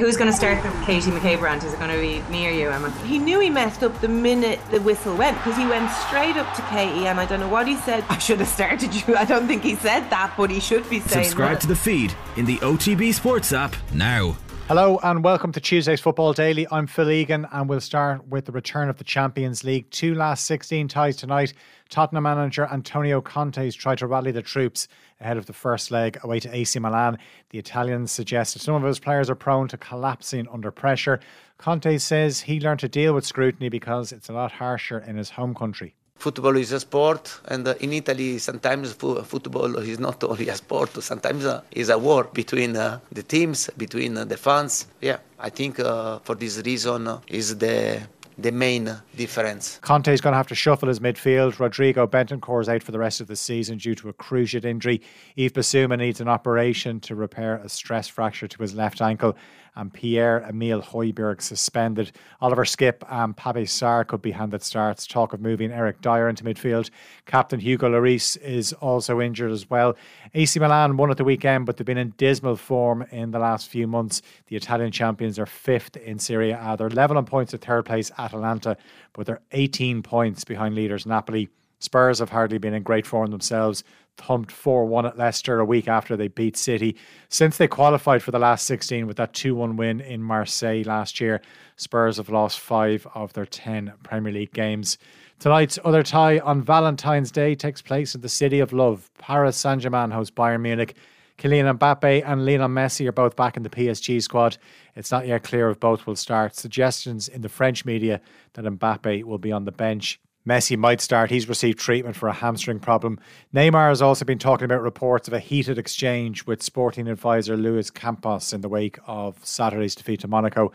Who's going to start the Katie McCabe rant? Is it going to be me or you, Emma? He knew he messed up the minute the whistle went because he went straight up to Katie and I don't know what he said. I should have started you. I don't think he said that, but he should be saying Subscribe that. to the feed in the OTB Sports app now. Hello and welcome to Tuesday's Football Daily. I'm Phil Egan and we'll start with the return of the Champions League. Two last 16 ties tonight. Tottenham manager Antonio Conte's tried to rally the troops ahead of the first leg away to AC Milan. The Italians suggested some of his players are prone to collapsing under pressure. Conte says he learned to deal with scrutiny because it's a lot harsher in his home country. Football is a sport, and uh, in Italy, sometimes fo- football is not only a sport. Sometimes uh, it's a war between uh, the teams, between uh, the fans. Yeah, I think uh, for this reason uh, is the the main difference. Conte is going to have to shuffle his midfield. Rodrigo Bentancur is out for the rest of the season due to a cruciate injury. Yves Bissouma needs an operation to repair a stress fracture to his left ankle. And Pierre Emile Højbjerg suspended. Oliver Skipp and Pape Sarr could be handed starts. Talk of moving Eric Dier into midfield. Captain Hugo Lloris is also injured as well. AC Milan won at the weekend, but they've been in dismal form in the last few months. The Italian champions are fifth in Serie A. They're level on points at third place Atalanta, but they're 18 points behind leaders Napoli. Spurs have hardly been in great form themselves. Thumped 4 1 at Leicester a week after they beat City. Since they qualified for the last 16 with that 2 1 win in Marseille last year, Spurs have lost five of their 10 Premier League games. Tonight's other tie on Valentine's Day takes place in the City of Love. Paris Saint Germain hosts Bayern Munich. Kylian Mbappe and Lionel Messi are both back in the PSG squad. It's not yet clear if both will start. Suggestions in the French media that Mbappe will be on the bench. Messi might start. He's received treatment for a hamstring problem. Neymar has also been talking about reports of a heated exchange with sporting advisor Luis Campos in the wake of Saturday's defeat to Monaco.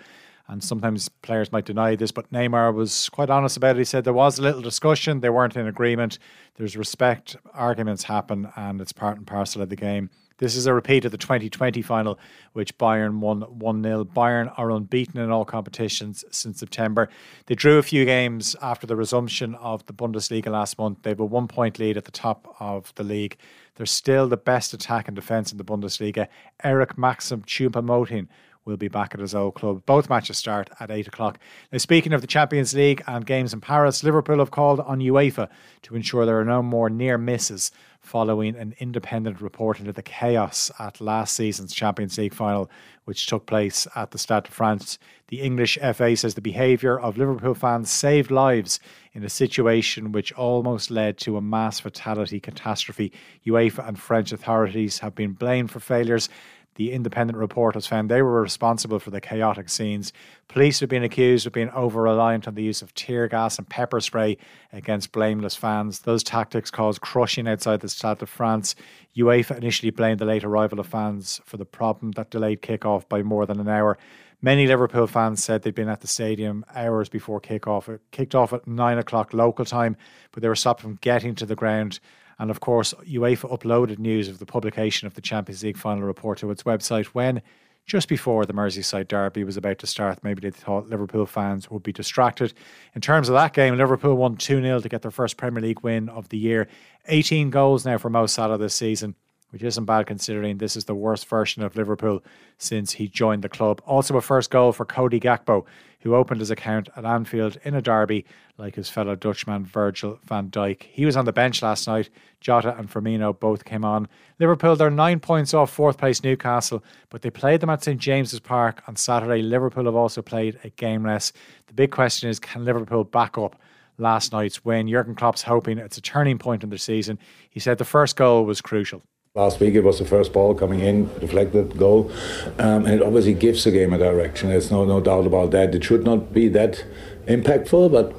And sometimes players might deny this, but Neymar was quite honest about it. He said there was a little discussion, they weren't in agreement. There's respect, arguments happen, and it's part and parcel of the game. This is a repeat of the 2020 final, which Bayern won 1 0. Bayern are unbeaten in all competitions since September. They drew a few games after the resumption of the Bundesliga last month. They have a one point lead at the top of the league. They're still the best attack and defence in the Bundesliga. Eric Maxim Choupo-Moting will be back at his old club. Both matches start at 8 o'clock. Now, speaking of the Champions League and games in Paris, Liverpool have called on UEFA to ensure there are no more near misses following an independent report into the chaos at last season's Champions League final, which took place at the Stade de France. The English FA says the behaviour of Liverpool fans saved lives in a situation which almost led to a mass fatality catastrophe. UEFA and French authorities have been blamed for failures the independent report has found they were responsible for the chaotic scenes. Police have been accused of being over reliant on the use of tear gas and pepper spray against blameless fans. Those tactics caused crushing outside the Stade de France. UEFA initially blamed the late arrival of fans for the problem that delayed kick-off by more than an hour. Many Liverpool fans said they'd been at the stadium hours before kick-off. It kicked off at nine o'clock local time, but they were stopped from getting to the ground and of course, UEFA uploaded news of the publication of the Champions League final report to its website when, just before the Merseyside derby was about to start, maybe they thought Liverpool fans would be distracted. In terms of that game, Liverpool won 2 0 to get their first Premier League win of the year. 18 goals now for Mo Salah this season which isn't bad considering this is the worst version of Liverpool since he joined the club. Also, a first goal for Cody Gakpo, who opened his account at Anfield in a derby like his fellow Dutchman Virgil van Dijk. He was on the bench last night. Jota and Firmino both came on. Liverpool, they're nine points off fourth place Newcastle, but they played them at St James's Park on Saturday. Liverpool have also played a game less. The big question is can Liverpool back up? Last night's win. Jurgen Klopp's hoping it's a turning point in their season. He said the first goal was crucial. Last week it was the first ball coming in, deflected goal, um, and it obviously gives the game a direction. There's no no doubt about that. It should not be that impactful, but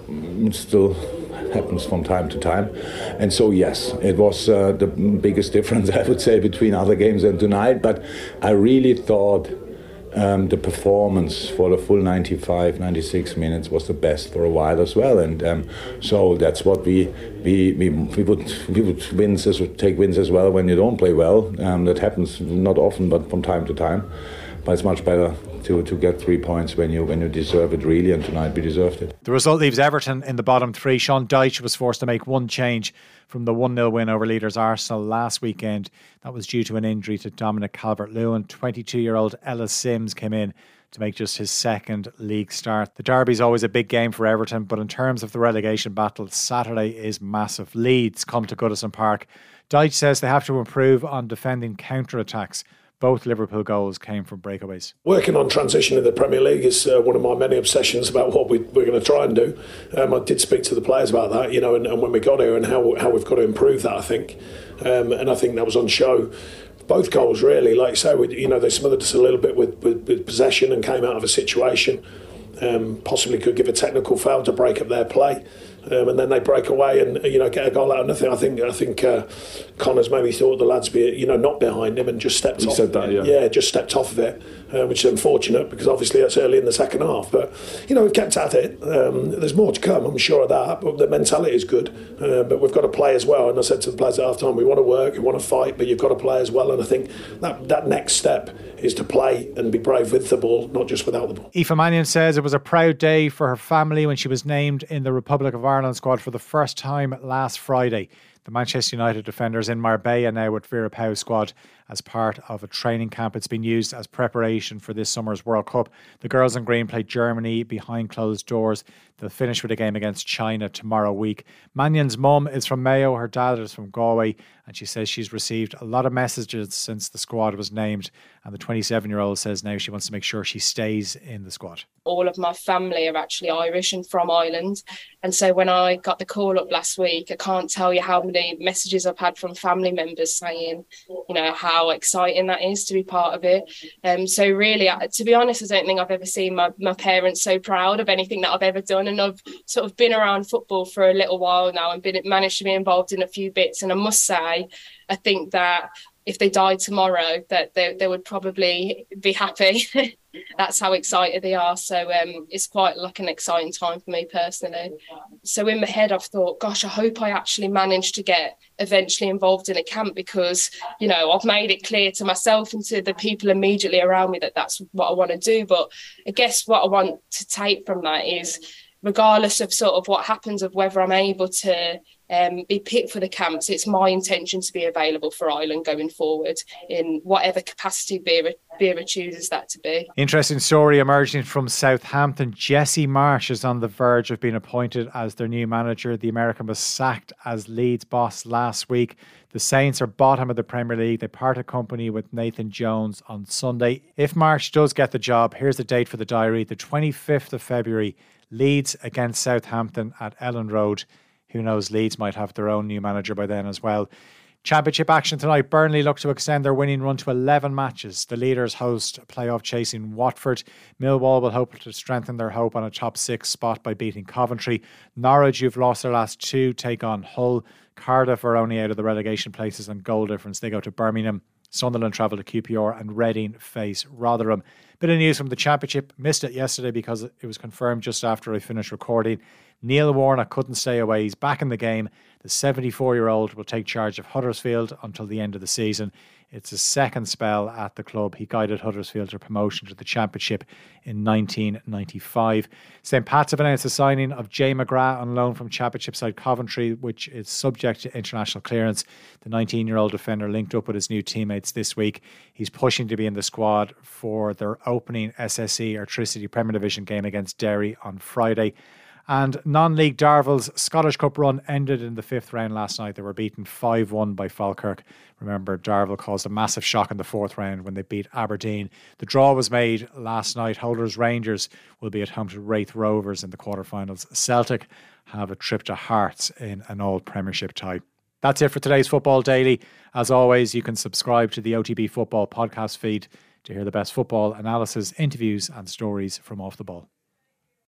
it still happens from time to time. And so yes, it was uh, the biggest difference I would say between other games and tonight. But I really thought um, the performance for the full 95, 96 minutes was the best for a while as well. And um, so that's what we we, we, we would we would wins as take wins as well when you don't play well. Um, that happens not often, but from time to time. But it's much better to, to get three points when you when you deserve it really, and tonight we deserved it. The result leaves Everton in the bottom three. Sean Dyche was forced to make one change from the 1 0 win over leaders Arsenal last weekend. That was due to an injury to Dominic Calvert Lewin. 22 year old Ellis Sims came in to make just his second league start. The derby is always a big game for Everton, but in terms of the relegation battle, Saturday is massive. Leeds come to Goodison Park. Dyche says they have to improve on defending counter attacks both Liverpool goals came from breakaways. Working on transition in the Premier League is uh, one of my many obsessions about what we, are going to try and do. Um, I did speak to the players about that, you know, and, and, when we got here and how, how we've got to improve that, I think. Um, and I think that was on show. Both goals, really, like you say, you know, they smothered us a little bit with, with, with possession and came out of a situation. Um, possibly could give a technical foul to break up their play um, and then they break away and you know get a goal out of nothing. I think I think uh, Connors maybe thought the lads be you know not behind him and just stepped he off. Said that, yeah. yeah, just stepped off of it, uh, which is unfortunate because obviously that's early in the second half. But you know we've kept at it. Um, there's more to come, I'm sure of that. But the mentality is good. Uh, but we've got to play as well. And I said to the players at half time, we want to work, we want to fight, but you've got to play as well. And I think that that next step is to play and be brave with the ball, not just without the ball. Aoife Mannion says it was a proud day for her family when she was named in the Republic of Ireland squad for the first time last Friday. The Manchester United defenders in Marbella now with Vera Pauw's squad as part of a training camp. It's been used as preparation for this summer's World Cup. The girls in green play Germany behind closed doors. They'll finish with a game against China tomorrow week. Mannion's mum is from Mayo, her dad is from Galway, and she says she's received a lot of messages since the squad was named. And the 27 year old says now she wants to make sure she stays in the squad. All of my family are actually Irish and from Ireland. And so when I got the call up last week, I can't tell you how many messages I've had from family members saying, you know, how how exciting that is to be part of it. Um, so really, to be honest, I don't think I've ever seen my, my parents so proud of anything that I've ever done. And I've sort of been around football for a little while now and been managed to be involved in a few bits. And I must say, I think that if they died tomorrow, that they, they would probably be happy. That's how excited they are. So um, it's quite like an exciting time for me personally. So in my head, I've thought, gosh, I hope I actually manage to get eventually involved in a camp because, you know, I've made it clear to myself and to the people immediately around me that that's what I want to do. But I guess what I want to take from that is, regardless of sort of what happens of whether I'm able to um, be picked for the camps. It's my intention to be available for Ireland going forward in whatever capacity Vera, Vera chooses that to be. Interesting story emerging from Southampton. Jesse Marsch is on the verge of being appointed as their new manager. The American was sacked as Leeds boss last week. The Saints are bottom of the Premier League. They parted company with Nathan Jones on Sunday. If Marsch does get the job, here's the date for the diary the 25th of February. Leeds against Southampton at Elland Road. Who knows? Leeds might have their own new manager by then as well. Championship action tonight. Burnley look to extend their winning run to 11 matches. The leaders host playoff chasing Watford. Millwall will hope to strengthen their hope on a top six spot by beating Coventry. Norwich, who've lost their last two, take on Hull. Cardiff are only out of the relegation places and goal difference. They go to Birmingham. Sunderland travel to QPR and Reading face Rotherham. Bit of news from the Championship. Missed it yesterday because it was confirmed just after I finished recording. Neil Warnock couldn't stay away. He's back in the game. The 74 year old will take charge of Huddersfield until the end of the season. It's his second spell at the club. He guided Huddersfield to promotion to the Championship in 1995. St. Pat's have announced the signing of Jay McGrath on loan from Championship side Coventry, which is subject to international clearance. The 19 year old defender linked up with his new teammates this week. He's pushing to be in the squad for their opening SSE Airtricity Premier Division game against Derry on Friday. And non league Darvel's Scottish Cup run ended in the fifth round last night. They were beaten 5 1 by Falkirk. Remember, Darvel caused a massive shock in the fourth round when they beat Aberdeen. The draw was made last night. Holders Rangers will be at home to Raith Rovers in the quarterfinals. Celtic have a trip to Hearts in an all Premiership tie. That's it for today's Football Daily. As always, you can subscribe to the OTB Football podcast feed to hear the best football analysis, interviews, and stories from off the ball.